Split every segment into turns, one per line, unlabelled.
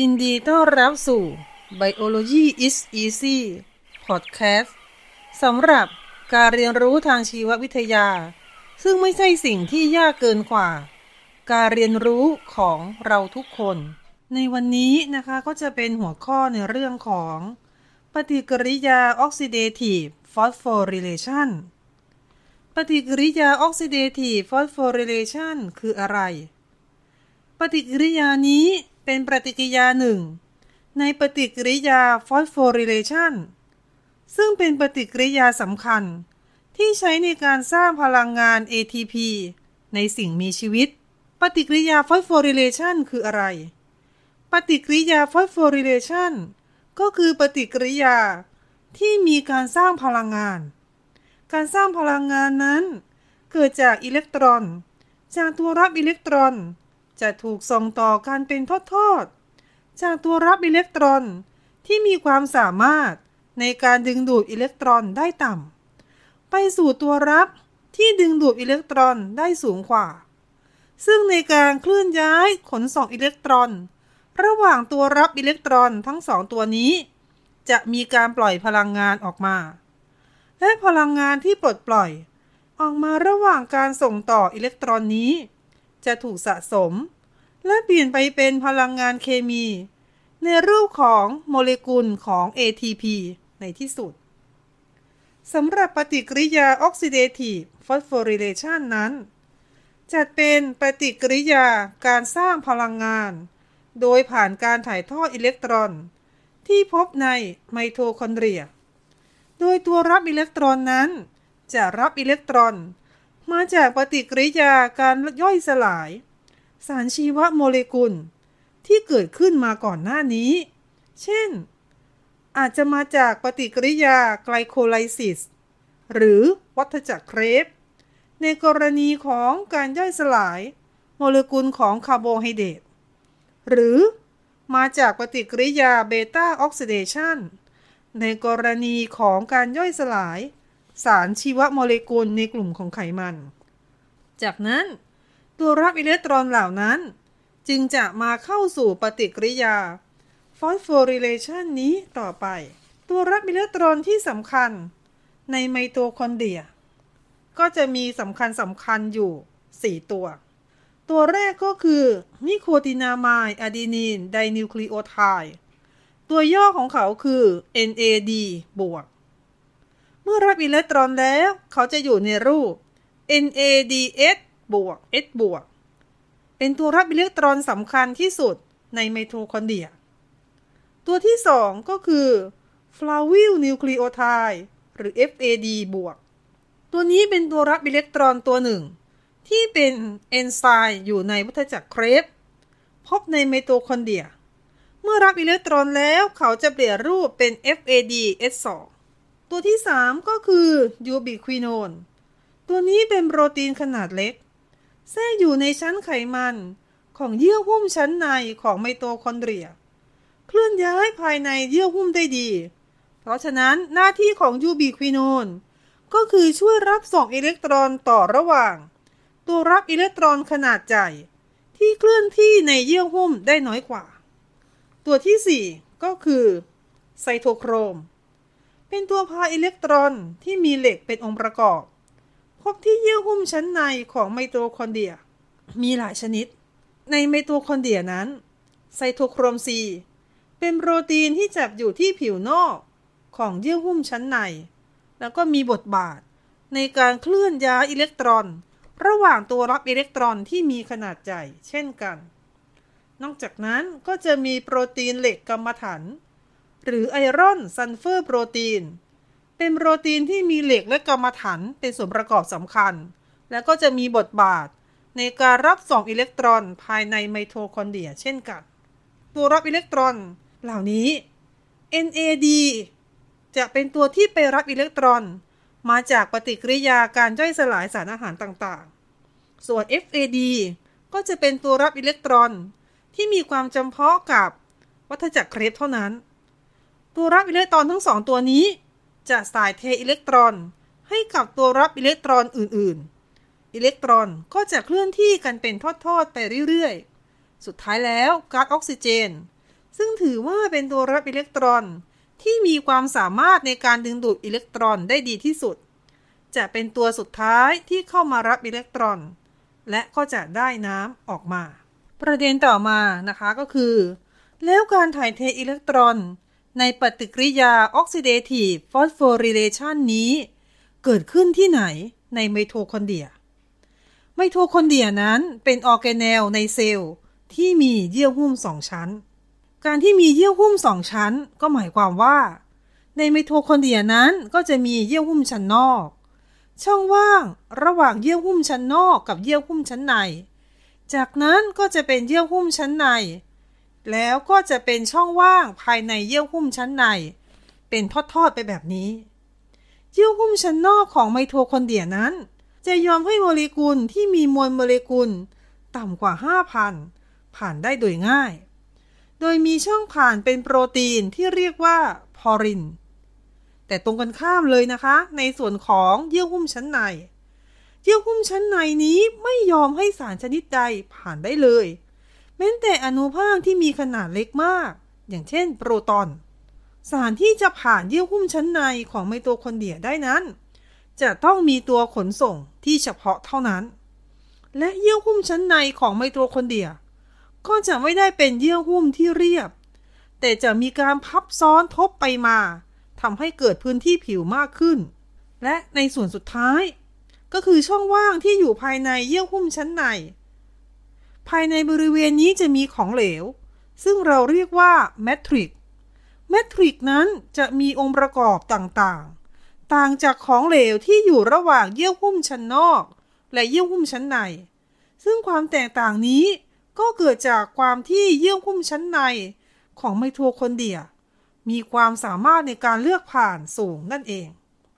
ยินดีต้อนรับสู่ Biology is Easy Podcast สำหรับการเรียนรู้ทางชีววิทยา ซึ่งไม่ใช่สิ่งที่ยากเกินกว่า การเรียนรู้ของเราทุกคน ในวันนี้นะคะก็จะเป็นหัวข้อในเรื่องของ ปฏิกิริยา Oxidative Phosphorylation ปฏิกิริยา Oxidative Phosphorylation คืออะไร ปฏิกิริยานี้ เป็นปฏิกิริยาหนึ่ง ในปฏิกิริยา Phosphorylation ซึ่งเป็นปฏิกิริยาสำคัญ ที่ใช้ในการสร้างพลังงาน ATP ในสิ่งมีชีวิต ปฏิกิริยา Phosphorylation คืออะไร ปฏิกิริยา Phosphorylation ก็คือปฏิกิริยาที่มีการสร้างพลังงาน การสร้างพลังงานนั้น เกิดจากอิเล็กตรอน จากตัวรับอิเล็กตรอน จะถูกส่งต่อกันเป็นทอดๆ จากตัวรับอิเล็กตรอนที่มีความสามารถในการดึงดูดอิเล็กตรอนได้ต่ำ ไปสู่ตัวรับที่ดึงดูดอิเล็กตรอนได้สูงกว่า ซึ่งในการเคลื่อนย้ายขนส่งอิเล็กตรอน ระหว่างตัวรับอิเล็กตรอนทั้งสองตัวนี้ จะมีการปล่อยพลังงานออกมา และพลังงานที่ปลดปล่อย ออกมาระหว่างการส่งต่ออิเล็กตรอนนี้ จะถูกสะสม และเปลี่ยนไปเป็นพลังงานเคมี ในรูปของโมเลกุลของ ATP ในที่สุดสำหรับปฏิกิริยา Oxidative Phosphorylation นั้น จัดเป็นปฏิกิริยาการสร้างพลังงาน โดยผ่านการถ่ายทอดอิเล็กตรอน ที่พบในไมโทคอนเดรีย โดยตัวรับอิเล็กตรอนนั้น จะรับอิเล็กตรอน มาจากปฏิกิริยาการย่อยสลาย สารชีวโมเลกุล ที่เกิดขึ้นมาก่อนหน้านี้ เช่น อาจจะมาจากปฏิกิริยาไกลโคไลซิส หรือวัฏจักรเครปในกรณีของการย่อยสลายโมเลกุลของคาร์โบไฮเดรตหรือมาจากปฏิกิริยา beta oxidation ในกรณีของการย่อยสลาย สารชีวโมเลกุลในกลุ่มของไขมัน จากนั้นตัวรับอิเล็กตรอนเหล่านั้น จึงจะมาเข้าสู่ปฏิกิริยา phosphorylation นี้ต่อไป ตัวรับอิเล็กตรอนที่สำคัญ ในไมโตคอนเดรีย ก็จะมีสำคัญสำคัญอยู่ 4 ตัว ตัวแรกก็คือนิโคตินามายอะดีนีนไดนิวคลีโอไทด์ตัวย่อของเขาคือ NAD บวก เมื่อรับอิเล็กตรอนแล้ว เขาจะอยู่ในรูป NADS บวก S บวก เป็นตัวรับอิเล็กตรอนสำคัญที่สุดในไมโทคอนเดรีย ตัวที่2ก็คือ flavyl nucleotide หรือ FAD บวก ตัวนี้เป็นตัวรับอิเล็กตรอนตัวหนึ่ง ที่เป็นเอนไซม์อยู่ในวัฏจักรเครปพบในไมโทคอนเดรีย เมื่อรับอิเล็กตรอนแล้วเขาจะเปลี่ยนรูปเป็น FADH2 ตัวที่ 3 ก็คือ ubiquinone ตัวนี้เป็นโปรตีนขนาดเล็ก แทรกอยู่ในชั้นไขมันของเยื่อหุ้มชั้นในของไมโตคอนเดรีย เคลื่อนย้ายภายในเยื่อหุ้มได้ดี เพราะฉะนั้นหน้าที่ของ ubiquinone ก็คือช่วยรับส่งอิเล็กตรอนต่อระหว่าง ตัวรับอิเล็กตรอนขนาดใหญ่ที่เคลื่อนที่ในเยื่อหุ้มได้น้อยกว่า ตัวที่ 4 ก็คือไซโทโครม เป็นตัวพาอิเล็กตรอนที่มีเหล็กเป็นองค์ประกอบ พบที่เยื่อหุ้มชั้นในของไมโตคอนเดรีย มีหลายชนิด ในไมโตคอนเดรียนั้น ไซโทโครม C เป็นโปรตีนที่จับอยู่ที่ผิวนอกของเยื่อหุ้มชั้นใน แล้วก็มีบทบาทในการเคลื่อนย้ายอิเล็กตรอน ระหว่างตัวรับอิเล็กตรอนที่มีขนาดใหญ่เช่นกัน นอกจากนั้นก็จะมีโปรตีนเหล็กกำมะถัน หรือ iron sulfur protein เป็นโปรตีนที่มีเหล็กและกำมะถันเป็นส่วนประกอบสำคัญ และก็จะมีบทบาทในการรับส่งอิเล็กตรอนภายในไมโทคอนเดรียเช่นกัน ตัวรับอิเล็กตรอนเหล่านี้ NAD จะเป็นตัวที่ไปรับอิเล็กตรอน มาจากปฏิกิริยาการย่อยสลายสารอาหารต่างๆ ส่วน FAD ก็จะเป็นตัวรับอิเล็กตรอน ที่มีความจำเพาะกับวัฏจักรเครปเท่านั้น ตัวรับอิเล็กตรอนทั้งสองตัวนี้ จะถ่ายเทอิเล็กตรอน ให้กับตัวรับอิเล็กตรอนอื่นๆ อิเล็กตรอนก็จะเคลื่อนที่กันเป็นทอดๆไปเรื่อยๆ สุดท้ายแล้วก๊าซออกซิเจน ซึ่งถือว่าเป็นตัวรับอิเล็กตรอนที่มีความสามารถในการดึงดูดอิเล็กตรอนได้ดีที่สุด จะเป็นตัวสุดท้ายที่เข้ามารับอิเล็กตรอน และก็จะได้น้ำออกมา ประเด็นต่อมานะคะก็คือ แล้วการถ่ายเทอิเล็กตรอน ในปฏิกิริยา oxidative phosphorylation นี้ เกิดขึ้นที่ไหนในไมโทคอนเดรีย ไมโทคอนเดรียนั้นเป็นออร์แกเนลในเซลล์ที่มีเยื่อหุ้มสองชั้น การที่มีเยื่อหุ้มสองชั้น ก็หมายความว่า ในไมโทคอนเดรียนั้นก็จะมีเยื่อหุ้มชั้นนอก ช่องว่างระหว่างเยื่อหุ้มชั้นนอกกับเยื่อหุ้มชั้นใน จากนั้นก็จะเป็นเยื่อหุ้มชั้นใน แล้วก็จะเป็นช่องว่างภายในเยื่อหุ้มชั้นใน เป็นทอดๆไปแบบนี้ เยื่อหุ้มชั้นนอกของไมโทคอนเดรียนั้น จะยอมให้โมเลกุลที่มีมวลโมเลกุลต่ำกว่า 5,000 ผ่านได้โดยง่าย โดยมีช่องผ่านเป็นโปรตีนที่เรียกว่าพอริน แต่ตรงกันข้ามเลยนะคะ ในส่วนของเยื่อหุ้มชั้นใน เยื่อหุ้มชั้นในนี้ไม่ยอมให้สารชนิดใดผ่านได้เลย แม้แต่อนุภาคที่มีขนาดเล็กมาก อย่างเช่น โปรตอน สารที่จะผ่านเยื่อหุ้มชั้นในของไมโตคอนเดรียได้นั้น จะต้องมีตัวขนส่งที่เฉพาะเท่านั้น และเยื่อหุ้มชั้นในของไมโตคอนเดรีย ก็จะไม่ได้เป็นเยื่อหุ้มที่เรียบ แต่จะมีการพับซ้อนทบไปมาทำให้เกิดพื้นที่ผิวมากขึ้น และในส่วนสุดท้าย ก็คือช่องว่างที่อยู่ภายในเยื่อหุ้มชั้นใน ภายในบริเวณนี้จะมีของเหลว ซึ่งเราเรียกว่าแมทริกแมทริกนั้นจะมีองค์ประกอบต่างๆ ต่างจากของเหลวที่อยู่ระหว่างเยื่อหุ้มชั้นนอก และเยื่อหุ้มชั้นใน ซึ่งความแตกต่างนี้ก็เกิดจากความที่เยื่อหุ้มชั้นในของไมโทคอนเดรีย มีความสามารถในการเลือกผ่านสูงนั่นเอง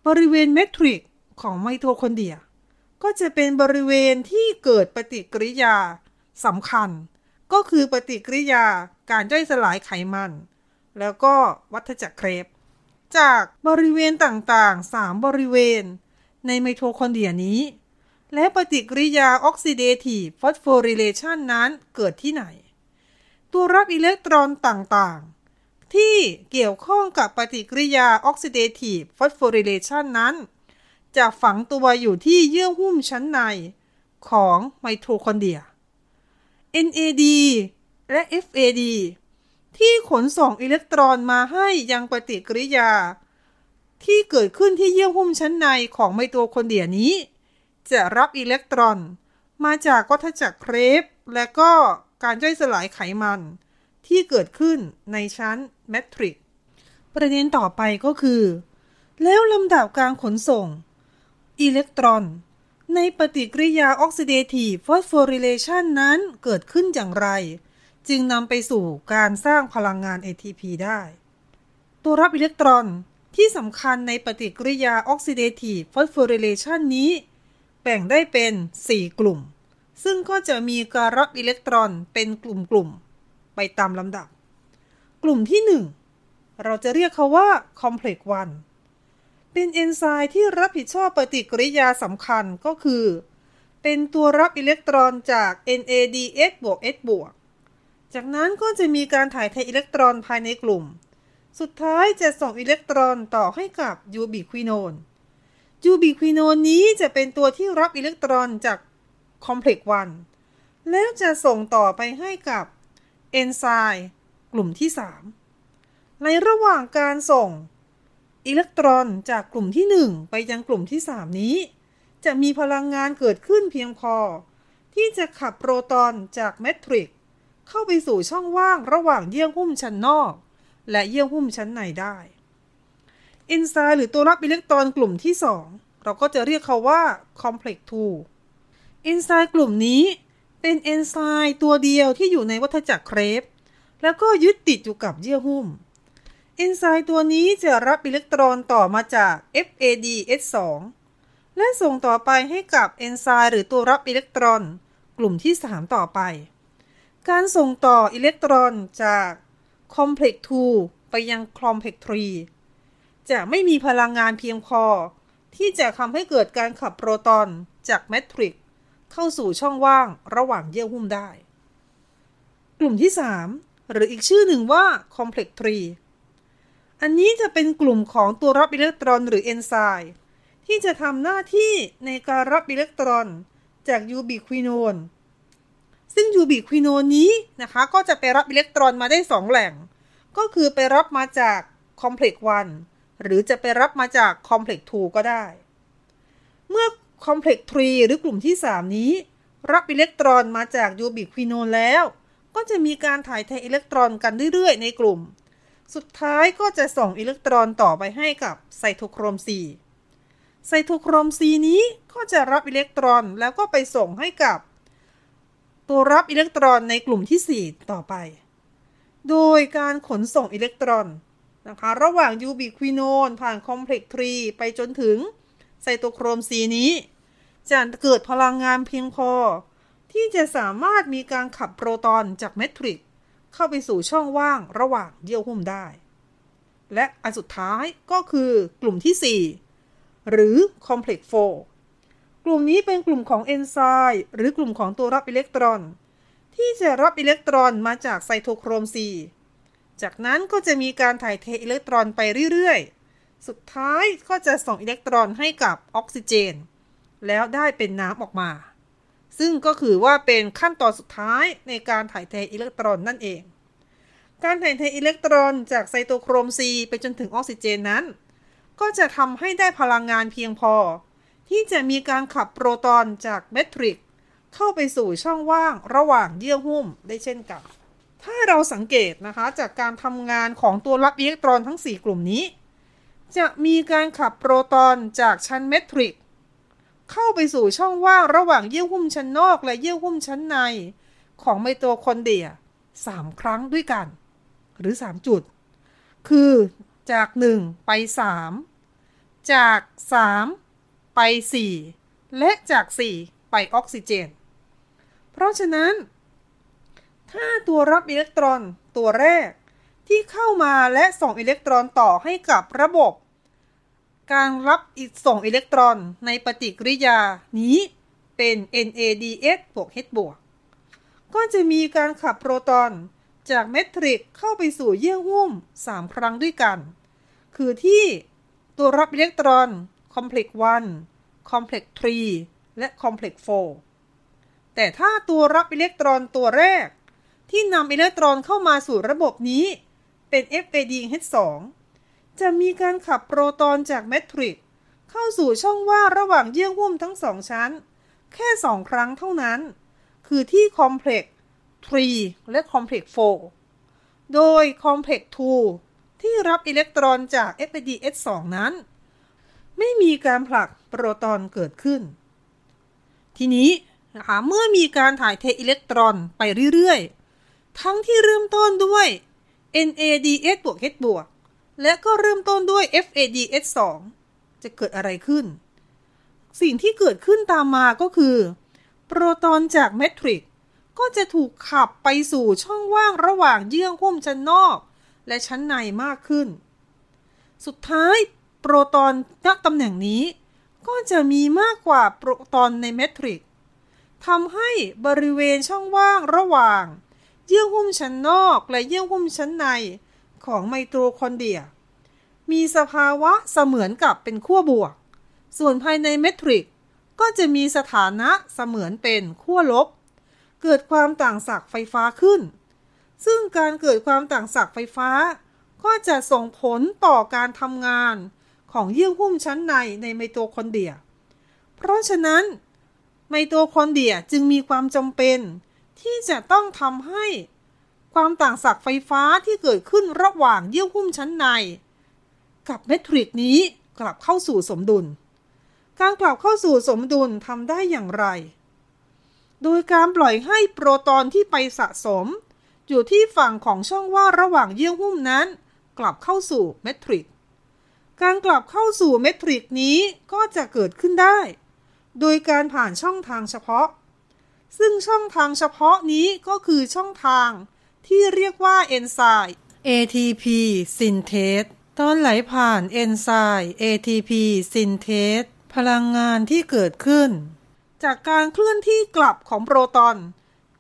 บริเวณ matrix ของไมโทคอนเดรีย ก็จะเป็นบริเวณที่เกิดปฏิกิริยา สำคัญ ก็คือปฏิกิริยาการย่อยสลายไขมัน แล้วก็วัฏจักรเครปจากบริเวณต่างๆ 3 บริเวณ ในไมโทคอนเดรียนี้ และปฏิกิริยา oxidative phosphorylation นั้นเกิดที่ไหน ตัวรับอิเล็กตรอนต่างๆ ที่เกี่ยวข้องกับปฏิกิริยา oxidative phosphorylation นั้น จะฝังตัวอยู่ที่เยื่อหุ้มชั้นในของไมโทคอนเดรีย NAD และ FAD ที่ขนส่งอิเล็กตรอนมาให้ยังปฏิกิริยา ที่เกิดขึ้นที่เยื่อหุ้มชั้นในของไมโตคอนเดรียนี้ จะรับอิเล็กตรอน มาจากวัฏจักรเครปและก็การย่อยสลายไขมัน ที่เกิดขึ้นในชั้น matrix ประเด็นต่อไปก็คือ แล้วลำดับการขนส่ง อิเล็กตรอน ในปฏิกิริยา oxidative phosphorylation นั้นเกิดขึ้นอย่างไร จึงนำไปสู่การสร้างพลังงาน ATP ได้ ตัวรับอิเล็กตรอนที่สำคัญในปฏิกิริยา oxidative phosphorylation นี้ แบ่งได้เป็น 4 กลุ่ม ซึ่งก็จะมีการรับอิเล็กตรอนเป็นกลุ่มๆ ไปตามลำดับ กลุ่มที่ 1 เราจะเรียกเขาว่า Complex 1 เป็นเอนไซม์ที่รับผิดชอบปฏิกิริยาสำคัญก็คือ เป็นตัวรับอิเล็กตรอนจาก NADH บวก H บวก จากนั้นก็จะมีการถ่ายเทอิเล็กตรอนภายในกลุ่ม สุดท้ายจะส่งอิเล็กตรอนต่อให้กับยูบิควินอนยูบิควินอนนี้จะเป็นตัวที่รับอิเล็กตรอนจากคอมเพล็กซ์วันแล้วจะส่งต่อไปให้กับเอนไซม์กลุ่มที่ 3 ในระหว่างการส่ง อิเล็กตรอนจากกลุ่มที่ 1 ไปยังกลุ่มที่ 3 นี้ จะมีพลังงานเกิดขึ้นเพียงพอ ที่จะขับโปรตอนจากแมทริกเข้าไปสู่ช่องว่างระหว่างเยื่อหุ้มชั้นนอก และเยื่อหุ้มชั้นในได้เอนไซม์หรือตัวรับอิเล็กตรอนกลุ่มที่ 2 เราก็จะเรียกเขาว่า complex 2เอนไซม์กลุ่มนี้เป็นเอนไซม์ตัวเดียวที่อยู่ในวัฏจักรเครปแล้วก็ยึดติดอยู่กับเยื่อหุ้ม เอนไซม์ตัวนี้จะรับอิเล็กตรอนต่อมาจาก FADH2 และส่งต่อไปให้กับเอนไซม์หรือตัวรับอิเล็กตรอน กลุ่มที่ 3 ต่อไป การส่งต่ออิเล็กตรอนจาก Complex 2 ไปยัง Complex 3 จะไม่มีพลังงานเพียงพอ ที่จะทำให้เกิดการขับโปรตอนจากแมทริกเข้าสู่ช่องว่างระหว่างเยื่อหุ้มได้ กลุ่มที่ 3 หรืออีกชื่อหนึ่งว่า complex 3 อันนี้จะเป็นกลุ่มของตัวรับอิเล็กตรอนหรือเอนไซม์ที่จะทำหน้าที่ในการรับอิเล็กตรอนจาก ubiquinone ซึ่ง ubiquinone นี้นะคะ ก็จะไปรับอิเล็กตรอนมาได้ 2 แหล่ง ก็คือไปรับมาจาก complex 1หรือจะไปรับมาจาก complex 2ก็ได้ เมื่อ complex 3หรือกลุ่มที่ 3 นี้ รับอิเล็กตรอนมาจาก ubiquinone แล้ว ก็จะมีการถ่ายเทอิเล็กตรอนกันเรื่อยๆ ในกลุ่ม สุดท้ายก็จะส่งอิเล็กตรอนต่อไปให้กับ cytochrome C cytochrome C นี้ก็จะรับอิเล็กตรอนแล้วก็ไปส่งให้กับ ตัวรับอิเล็กตรอนในกลุ่มที่ 4 ต่อไป โดยการขนส่งอิเล็กตรอนนะคะระหว่าง ubiquinone ผ่าน complex 3ไปจนถึง cytochrome C นี้ จะเกิดพลังงานเพียงพอ ที่จะสามารถมีการขับโปรตอนจาก matrix เข้าไปสู่ช่องว่างระหว่างเยื่อหุ้มได้ และอันสุดท้ายก็คือกลุ่มที่ 4 หรือ Complex 4 กลุ่มนี้เป็นกลุ่มของเอนไซม์หรือกลุ่มของตัวรับอิเล็กตรอน ที่จะรับอิเล็กตรอนมาจาก cytochrome C จากนั้นก็จะมีการถ่ายเทอิเล็กตรอนไปเรื่อยๆ สุดท้ายก็จะส่งอิเล็กตรอนให้กับออกซิเจน แล้วได้เป็นน้ำออกมา ซึ่งก็ถือว่าเป็นขั้นตอนสุดท้ายในการถ่ายเทอิเล็กตรอนนั่นเอง การถ่ายเทอิเล็กตรอนจาก cytochrome C ไปจนถึงออกซิเจนนั้น ก็จะทำให้ได้พลังงานเพียงพอ ที่จะมีการขับโปรตอนจาก matrix เข้าไปสู่ช่องว่างระหว่างเยื่อหุ้มได้เช่นกัน ถ้าเราสังเกตนะคะจากการทำงานของตัวรับอิเล็กตรอนทั้ง 4 กลุ่มนี้ จะมีการขับโปรตอนจากชั้น matrix เข้าไปสู่ช่องว่างระหว่างเยื่อหุ้มชั้นนอกและเยื่อหุ้มชั้นใน ของไมโตคอนเดรีย3ครั้งด้วยกัน หรือ 3 จุด คือจาก 1 ไป 3 จาก 3 ไป 4 และจาก 4 ไปออกซิเจน เพราะฉะนั้น ถ้าตัวรับอิเล็กตรอนตัวแรกที่เข้ามาและส่งอิเล็กตรอนต่อให้กับระบบ การรับอีกส่งอิเล็กตรอนในปฏิกิริยานี้เป็น NADS บวก H บวก ก็จะมีการขับโปรตอนจากเมทริกเข้าไปสู่เยื่อหุ้ม 3 ครั้งด้วยกัน คือที่ตัวรับอิเล็กตรอน Complex 1 Complex 3และ Complex 4แต่ถ้าตัวรับอิเล็กตรอนตัวแรก ที่นำอิเล็กตรอนเข้ามาสู่ระบบนี้เป็น FADH2 จะมีการขับโปรตอนจากเมทริกเข้าสู่ช่องว่างระหว่างเยื่อหุ้มทั้งสองชั้น แค่2ครั้งเท่านั้น คือที่ Complex 3และ Complex 4โดย Complex 2ที่รับอิเล็กตรอนจาก FADH2 นั้น ไม่มีการผลักโปรตอนเกิดขึ้น ทีนี้นะคะเมื่อมีการถ่ายเทอิเล็กตรอนไปเรื่อยๆ ทั้งที่เริ่มต้นด้วย NADS บวก H บวก และก็เริ่มต้นด้วย FADH2 จะเกิดอะไรขึ้น สิ่งที่เกิดขึ้นตามมาก็คือ โปรตอนจากเมทริกก็จะถูกขับไปสู่ช่องว่างระหว่างเยื่อหุ้มชั้นนอก และชั้นในมากขึ้น สุดท้ายโปรตอนณตำแหน่งนี้ ก็จะมีมากกว่าโปรตอนในเมทริกทำให้บริเวณช่องว่างระหว่าง เยื่อหุ้มชั้นนอกและเยื่อหุ้มชั้นใน ของไมโตคอนเดรีย มีสภาวะเสมือนกับเป็นขั้วบวก ส่วนภายใน matrix ก็จะมีสถานะเสมือนเป็นขั้วลบ เกิดความต่างศักย์ไฟฟ้าขึ้น ซึ่งการเกิดความต่างศักย์ไฟฟ้า ก็จะส่งผลต่อการทำงานของเยื่อหุ้มชั้นในในไมโตคอนเดรีย เพราะฉะนั้น ไมโตคอนเดรียจึงมีความจำเป็น ที่จะต้องทำให้ ความต่างศักย์ไฟฟ้าที่เกิดขึ้นระหว่างเยื่อหุ้มชั้นใน กับเมทริกนี้กลับเข้าสู่สมดุล การกลับเข้าสู่สมดุลทำได้อย่างไร โดยการปล่อยให้โปรตอนที่ไปสะสม อยู่ที่ฝั่งของช่องว่างระหว่างเยื่อหุ้มนั้น กลับเข้าสู่เมทริก การกลับเข้าสู่เมทริกนี้ก็จะเกิดขึ้นได้ โดยการผ่านช่องทางเฉพาะ ซึ่งช่องทางเฉพาะนี้ก็คือช่องทาง ที่เรียกว่าเอนไซม์ ATP synthase ตอนไหลผ่านเอนไซม์ ATP synthase พลังงานที่เกิดขึ้น จากการเคลื่อนที่กลับของโปรตอน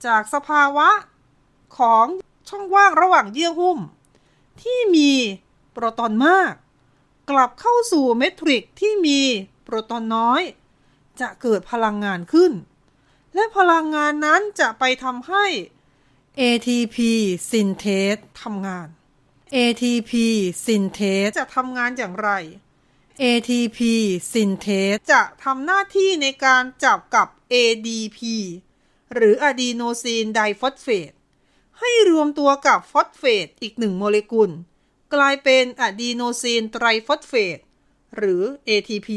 จากสภาวะของช่องว่างระหว่างเยื่อหุ้ม ที่มีโปรตอนมาก กลับเข้าสู่เมทริกที่มีโปรตอนน้อย จะเกิดพลังงานขึ้น และพลังงานนั้นจะไปทำให้ ATP synthase ทำงาน ATP synthase จะทำงานอย่างไร ATP synthase จะทำหน้าที่ในการจับกับ ADP หรืออะดีโนซีนไดฟอสเฟต ให้รวมตัวกับฟอสเฟตอีกหนึ่งโมเลกุล กลายเป็น adenosine triphosphate หรือ ATP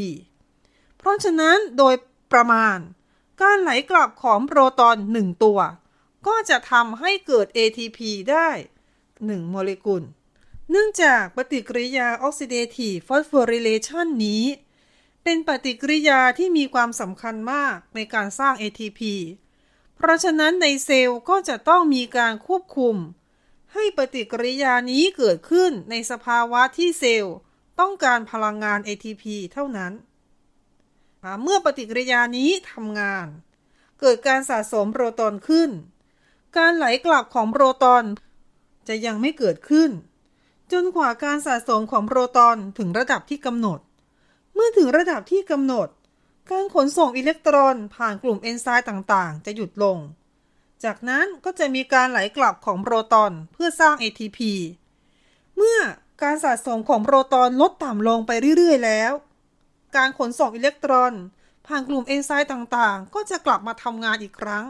เพราะฉะนั้นโดยประมาณ การไหลกลับของโปรตอนหนึ่งตัว ก็จะทำให้เกิด ATP ได้ 1 โมเลกุล เนื่องจากปฏิกิริยา oxidative phosphorylation นี้ เป็นปฏิกิริยาที่มีความสำคัญมากในการสร้าง ATP เพราะฉะนั้นในเซลล์ก็จะต้องมีการควบคุม ให้ปฏิกิริยานี้เกิดขึ้นในสภาวะที่เซลล์ ต้องการพลังงาน ATP เท่านั้น เมื่อปฏิกิริยานี้ทำงาน เกิดการสะสมโปรตอนขึ้น การไหลกลับของโปรตอน จะยังไม่เกิดขึ้น จนกว่าการสะสมของโปรตอนถึงระดับที่กำหนด เมื่อถึงระดับที่กำหนด การขนส่งอิเล็กตรอนผ่านกลุ่มเอนไซม์ต่างๆ จะหยุดลง จากนั้นก็จะมีการไหลกลับของโปรตอนเพื่อสร้าง ATP เมื่อการสะสมของโปรตอนลดต่ำลงไปเรื่อยๆ แล้ว การขนส่งอิเล็กตรอน ผ่านกลุ่มเอนไซม์ต่างๆ ก็จะกลับมาทำงานอีกครั้ง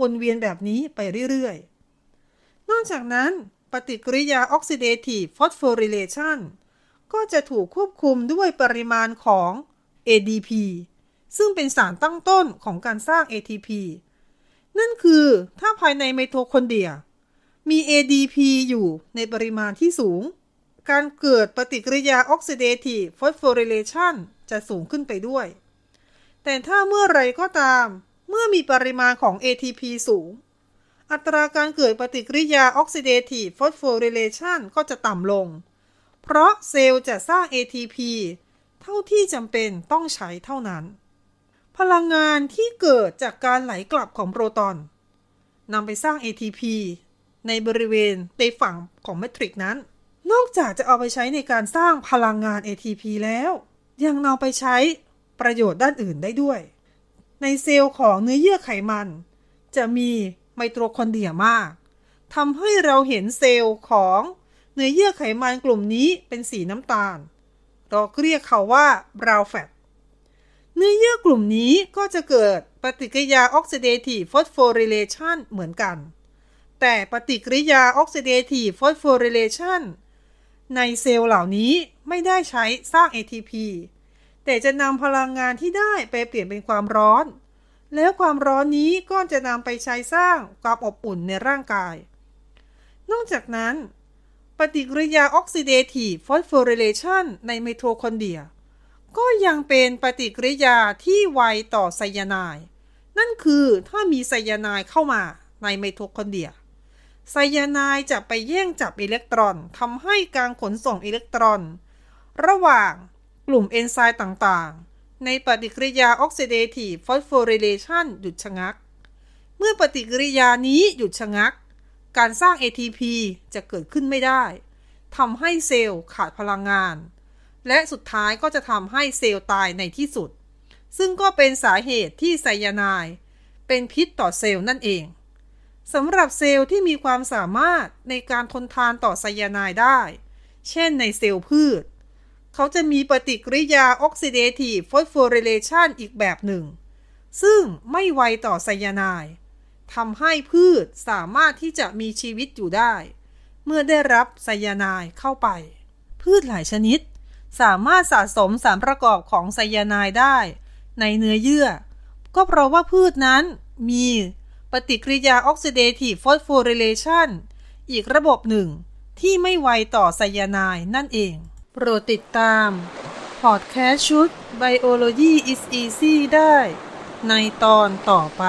วนเวียนแบบนี้ไปเรื่อยๆ นอกจากนั้นปฏิกิริยา oxidative phosphorylationก็จะถูกควบคุมด้วยปริมาณของ ADP ซึ่งเป็นสารตั้งต้นของการสร้าง ATP นั่นคือถ้าภายในไมโทคอนเดรีย มี ADP อยู่ในปริมาณที่สูง การเกิดปฏิกิริยา oxidative phosphorylation จะสูงขึ้นไปด้วย แต่ถ้าเมื่อไรก็ตาม เมื่อมีปริมาณของ ATP สูง อัตราการเกิดปฏิกิริยา oxidative phosphorylation ก็จะต่ำลง เพราะเซลล์จะสร้าง ATP เท่าที่จำเป็นต้องใช้เท่านั้น พลังงานที่เกิดจากการไหลกลับของโปรตอนนำไปสร้าง ATP ในบริเวณในฝั่งของเมทริกนั้น นอกจากจะเอาไปใช้ในการสร้างพลังงาน ATP แล้ว ยังนำไปใช้ประโยชน์ด้านอื่นได้ด้วย ในเซลล์ของเนื้อเยื่อไขมัน จะมีไมโทคอนเดรียมากทำให้เราเห็นเซลล์ของเนื้อเยื่อไขมันกลุ่มนี้เป็นสีน้ำตาล เราเรียกเขาว่า brown fat เนื้อเยื่อกลุ่มนี้ก็จะเกิดปฏิกิริยา oxidative phosphorylation เหมือนกัน แต่ปฏิกิริยา oxidative phosphorylation ในเซลล์เหล่านี้ไม่ได้ใช้สร้าง ATP แต่จะนำพลังงานที่ได้ไปเปลี่ยนเป็นความร้อน แล้วความร้อนนี้ก็จะนำไปใช้สร้างความอบอุ่นในร่างกาย นอกจากนั้น ปฏิกิริยา oxidative phosphorylation ในไมโทคอนเดรีย ก็ยังเป็นปฏิกิริยาที่ไวต่อไซยาไนด์นั่นคือถ้ามีไซยาไนด์เข้ามาในไมโทคอนเดรียไซยาไนด์จะไปแย่งจับอิเล็กตรอนทำให้การขนส่งอิเล็กตรอน ระหว่าง กลุ่มเอนไซม์ต่างๆ ในปฏิกิริยา oxidative phosphorylation หยุดชะงัก เมื่อปฏิกิริยานี้หยุดชะงัก การสร้าง ATP จะเกิดขึ้นไม่ได้ทำให้เซลล์ขาดพลังงาน และสุดท้ายก็จะทำให้เซลล์ตายในที่สุด ซึ่งก็เป็นสาเหตุที่ไซยาไนด์เป็นพิษต่อเซลล์นั่นเองสำหรับเซลล์ที่มีความสามารถในการทนทานต่อไซยาไนด์ได้ เช่นในเซลล์พืช เขาจะมีปฏิกิริยา oxidative phosphorylation อีกแบบหนึ่ง ซึ่งไม่ไวต่อไซยาไนด์ทำให้พืชสามารถที่จะมีชีวิตอยู่ได้ เมื่อได้รับไซยาไนด์เข้าไป พืชหลายชนิด สามารถสะสมสารประกอบของไซยาไนด์ได้ ในเนื้อเยื่อ ก็เพราะว่าพืชนั้นมีปฏิกิริยา oxidative phosphorylationอีกระบบหนึ่งที่ไม่ไวต่อไซยาไนด์นั่นเอง โปรดติดตาม พอดแคสต์ชุด Biology is Easy ได้ ในตอนต่อไป